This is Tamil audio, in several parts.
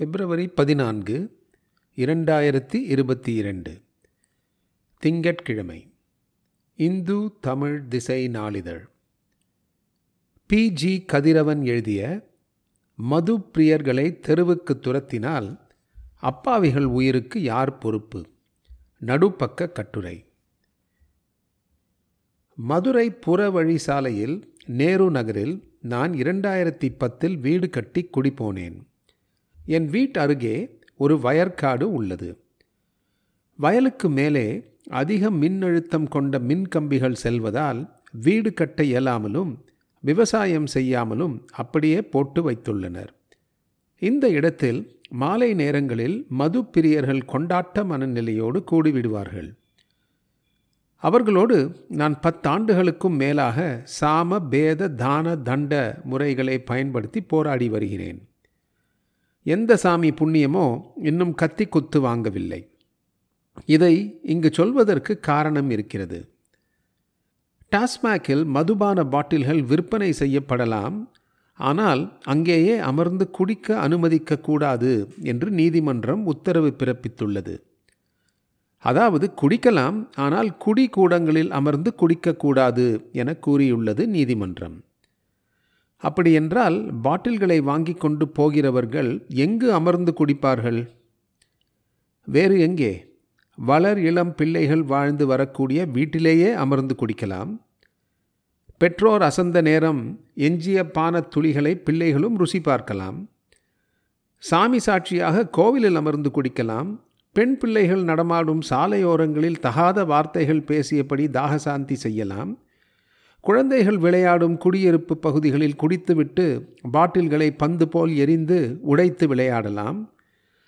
பிப்ரவரி பதினான்கு இரண்டாயிரத்தி இருபத்தி இரண்டு திங்கட்கிழமை. இந்து தமிழ் திசை நாளிதழ். பி. ஜி. கதிரவன் எழுதிய மது பிரியர்களை தெருவுக்கு துரத்தினால் அப்பாவிகள் உயிருக்கு யார் பொறுப்பு? நடுப்பக்க கட்டுரை. மதுரை புறவழி சாலையில் நேரு நகரில் நான் இரண்டாயிரத்தி பத்தில் வீடு கட்டி குடிபோனேன். என் வீட்டு அருகே ஒரு வயற்காடு உள்ளது. வயலுக்கு மேலே அதிக மின்னழுத்தம் கொண்ட மின்கம்பிகள் செல்வதால் வீடு கட்ட இயலாமலும் விவசாயம் செய்யாமலும் அப்படியே போட்டு வைத்துள்ளனர். இந்த இடத்தில் மாலை நேரங்களில் மது பிரியர்கள் கொண்டாட்ட மனநிலையோடு கூடிவிடுவார்கள். அவர்களோடு நான் பத்தாண்டுகளுக்கும் மேலாக சாம பேத தான தண்ட முறைகளை பயன்படுத்தி போராடி வருகிறேன். எந்த சாமி புண்ணியமோ இன்னும் கத்தி குத்து வாங்கவில்லை. இதை இங்கு சொல்வதற்கு காரணம் இருக்கிறது. டாஸ்மேக்கில் மதுபான பாட்டில்கள் விற்பனை செய்யப்படலாம். ஆனால் அங்கேயே அமர்ந்து குடிக்க அனுமதிக்கக்கூடாது என்று நீதிமன்றம் உத்தரவு பிறப்பித்துள்ளது. அதாவது குடிக்கலாம் ஆனால் குடி கூடங்களில் அமர்ந்து குடிக்கக்கூடாது என கூறியுள்ளது நீதிமன்றம். அப்படியென்றால் பாட்டில்களை வாங்கி கொண்டு போகிறவர்கள் எங்கு அமர்ந்து குடிப்பார்கள்? வேறு எங்கே? வளர் இளம் பிள்ளைகள் வாழ்ந்து வரக்கூடிய வீட்டிலேயே அமர்ந்து குடிக்கலாம். பெற்றோர் அசந்த நேரம் எஞ்சிய பானத் துளிகளை பிள்ளைகளும் ருசி பார்க்கலாம். சாமி சாட்சியாக கோவிலில் அமர்ந்து குடிக்கலாம். பெண் பிள்ளைகள் நடமாடும் சாலையோரங்களில் தகாத வார்த்தைகள் பேசியபடி தாகசாந்தி செய்யலாம். குழந்தைகள் விளையாடும் குடியிருப்பு பகுதிகளில் குடித்துவிட்டு பாட்டில்களை பந்து போல் எரிந்து உடைத்து விளையாடலாம்.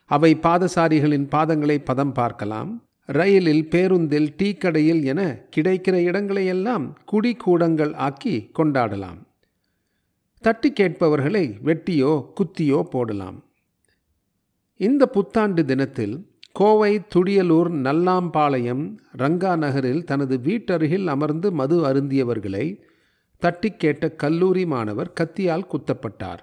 அவை பாதசாரிகளின் பாதங்களை பதம் பார்க்கலாம். ரயிலில் பேருந்தில் டீ கடையில் என கிடைக்கிற இடங்களையெல்லாம் குடிக்கூடங்கள் ஆக்கி கொண்டாடலாம். தட்டி கேட்பவர்களை வெட்டியோ குத்தியோ போடலாம். இந்த புத்தாண்டு தினத்தில் கோவை துடியலூர் நல்லாம்பாளையம் ரங்கா நகரில் தனது வீட்டருகில் அமர்ந்து மது அருந்தியவர்களை தட்டி கேட்ட கல்லூரி மாணவர் கத்தியால் குத்தப்பட்டார்.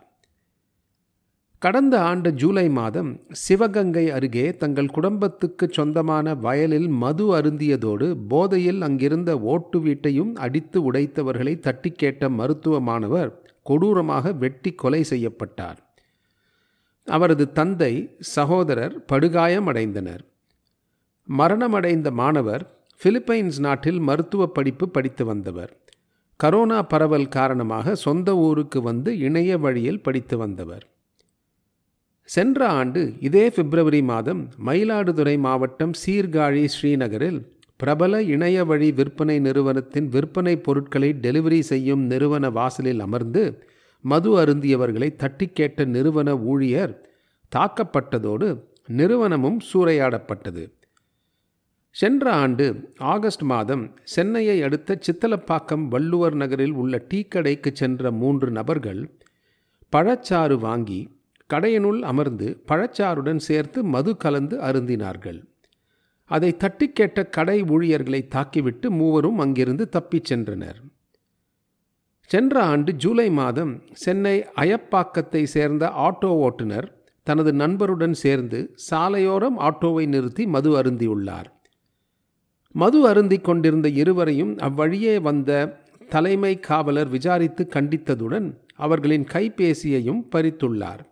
கடந்த ஆண்டு ஜூலை மாதம் சிவகங்கை அருகே தங்கள் குடும்பத்துக்கு சொந்தமான வயலில் மது அருந்தியதோடு போதையில் அங்கிருந்த ஓட்டு வீட்டையும் அடித்து உடைத்தவர்களை தட்டி கேட்ட மருத்துவ மாணவர் கொடூரமாக வெட்டி கொலை செய்யப்பட்டார். அவரது தந்தை சகோதரர் படுகாயமடைந்தனர். மரணமடைந்த மாணவர் பிலிப்பைன்ஸ் நாட்டில் மருத்துவ படிப்பு படித்து வந்தவர். கரோனா பரவல் காரணமாக சொந்த ஊருக்கு வந்து இணைய வழியில் படித்து வந்தவர். சென்ற ஆண்டு இதே பிப்ரவரி மாதம் மயிலாடுதுறை மாவட்டம் சீர்காழி ஸ்ரீநகரில் பிரபல இணைய வழி விற்பனை நிறுவனத்தின் விற்பனை பொருட்களை டெலிவரி செய்யும் நிறுவன வாசலில் அமர்ந்து மது அருந்தியவர்களை தட்டி கேட்ட நிறுவன ஊழியர் தாக்கப்பட்டதோடு நிறுவனமும் சூறையாடப்பட்டது. சென்ற ஆண்டு ஆகஸ்ட் மாதம் சென்னையை அடுத்த சித்தலப்பாக்கம் வள்ளுவர் நகரில் உள்ள டீ கடைக்கு சென்ற மூன்று நபர்கள் பழச்சாறு வாங்கி கடையினுள் அமர்ந்து பழச்சாறுடன் சேர்த்து மது கலந்து அருந்தினார்கள். அதை தட்டி கேட்ட கடை ஊழியர்களை தாக்கிவிட்டு மூவரும் அங்கிருந்து தப்பிச் சென்றனர். சென்ற ஆண்டு ஜூலை மாதம் சென்னை அயப்பாக்கத்தை சேர்ந்த ஆட்டோ ஓட்டுநர் தனது நண்பருடன் சேர்ந்து சாலையோரம் ஆட்டோவை நிறுத்தி மது அருந்தியுள்ளார். மது அருந்தி கொண்டிருந்த இருவரையும் அவ்வழியே வந்த தலைமை காவலர் விசாரித்து கண்டித்ததுடன் அவர்களின் கைபேசியையும் பறித்துள்ளார்.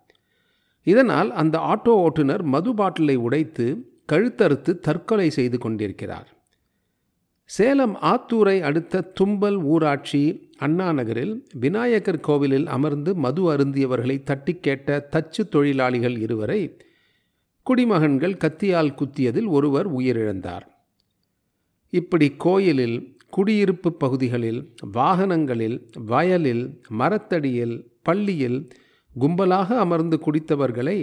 இதனால் அந்த ஆட்டோ ஓட்டுநர் மது பாட்டிலை உடைத்து கழுத்தறுத்து தற்கொலை செய்து கொண்டிருக்கிறார். சேலம் ஆத்தூரை அடுத்த தும்பல் ஊராட்சி அண்ணா நகரில் விநாயகர் கோவிலில் அமர்ந்து மது அருந்தியவர்களை தட்டி கேட்ட தச்சு தொழிலாளிகள் இருவரை குடிமகன்கள் கத்தியால் குத்தியதில் ஒருவர் உயிரிழந்தார். இப்படி கோயிலில் குடியிருப்பு பகுதிகளில் வாகனங்களில் வயலில் மரத்தடியில் பள்ளியில் கும்பலாக அமர்ந்து குடித்தவர்களை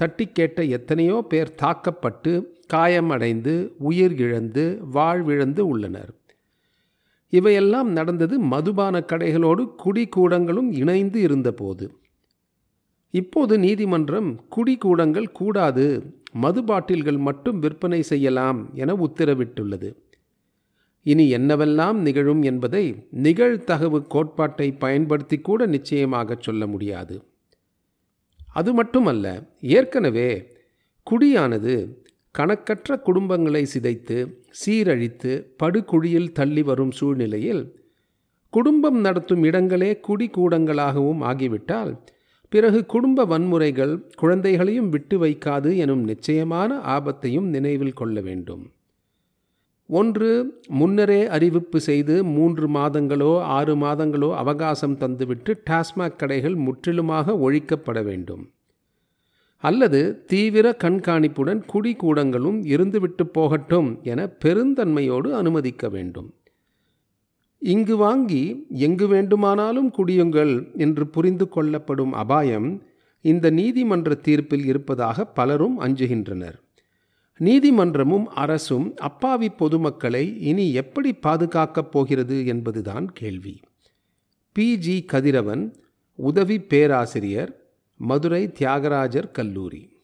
தட்டி கேட்ட எத்தனையோ பேர் தாக்கப்பட்டு காயமடைந்து உயிர் இழந்து வாழ்விழந்து உள்ளனர். இவையெல்லாம் நடந்தது மதுபான கடைகளோடு குடிக்கூடங்களும் இணைந்து இருந்தபோது. இப்போது நீதிமன்றம் குடிக்கூடங்கள் கூடாது மது பாட்டில்கள் மட்டும் விற்பனை செய்யலாம் என உத்தரவிட்டுள்ளது. இனி என்னவெல்லாம் நிகழும் என்பதை நிகழ்தகவு கோட்பாட்டை பயன்படுத்தி கூட நிச்சயமாக சொல்ல முடியாது. அது மட்டுமல்ல ஏற்கனவே குடியானது கணக்கற்ற குடும்பங்களை சிதைத்து சீரழித்து படுகுழியில் தள்ளி வரும் சூழ்நிலையில் குடும்பம் நடத்தும் இடங்களே குடிகூடங்களாகவும் ஆகிவிட்டால் பிறகு குடும்ப வன்முறைகள் குழந்தைகளையும் விட்டு வைக்காது எனும் நிச்சயமான ஆபத்தையும் நினைவில் கொள்ள வேண்டும். ஒன்று முன்னரே அறிவிப்பு செய்து மூன்று மாதங்களோ ஆறு மாதங்களோ அவகாசம் தந்துவிட்டு டாஸ்மாக் கடைகள் முற்றிலுமாக ஒழிக்கப்பட வேண்டும். அல்லது தீவிர கண்காணிப்புடன் குடிக்கூடங்களும் இருந்துவிட்டு போகட்டும் என பெருந்தன்மையோடு அனுமதிக்க வேண்டும். இங்கு வாங்கி எங்கு வேண்டுமானாலும் குடியுங்கள் என்று புரிந்து கொள்ளப்படும் அபாயம் இந்த நீதிமன்ற தீர்ப்பில் இருப்பதாக பலரும் அஞ்சுகின்றனர். நீதிமன்றமும் அரசும் அப்பாவி பொதுமக்களை இனி எப்படி பாதுகாக்கப் போகிறது என்பதுதான் கேள்வி. பி. ஜி. கதிரவன் உதவி பேராசிரியர் மதுரை தியாகராஜர் கல்லூரி.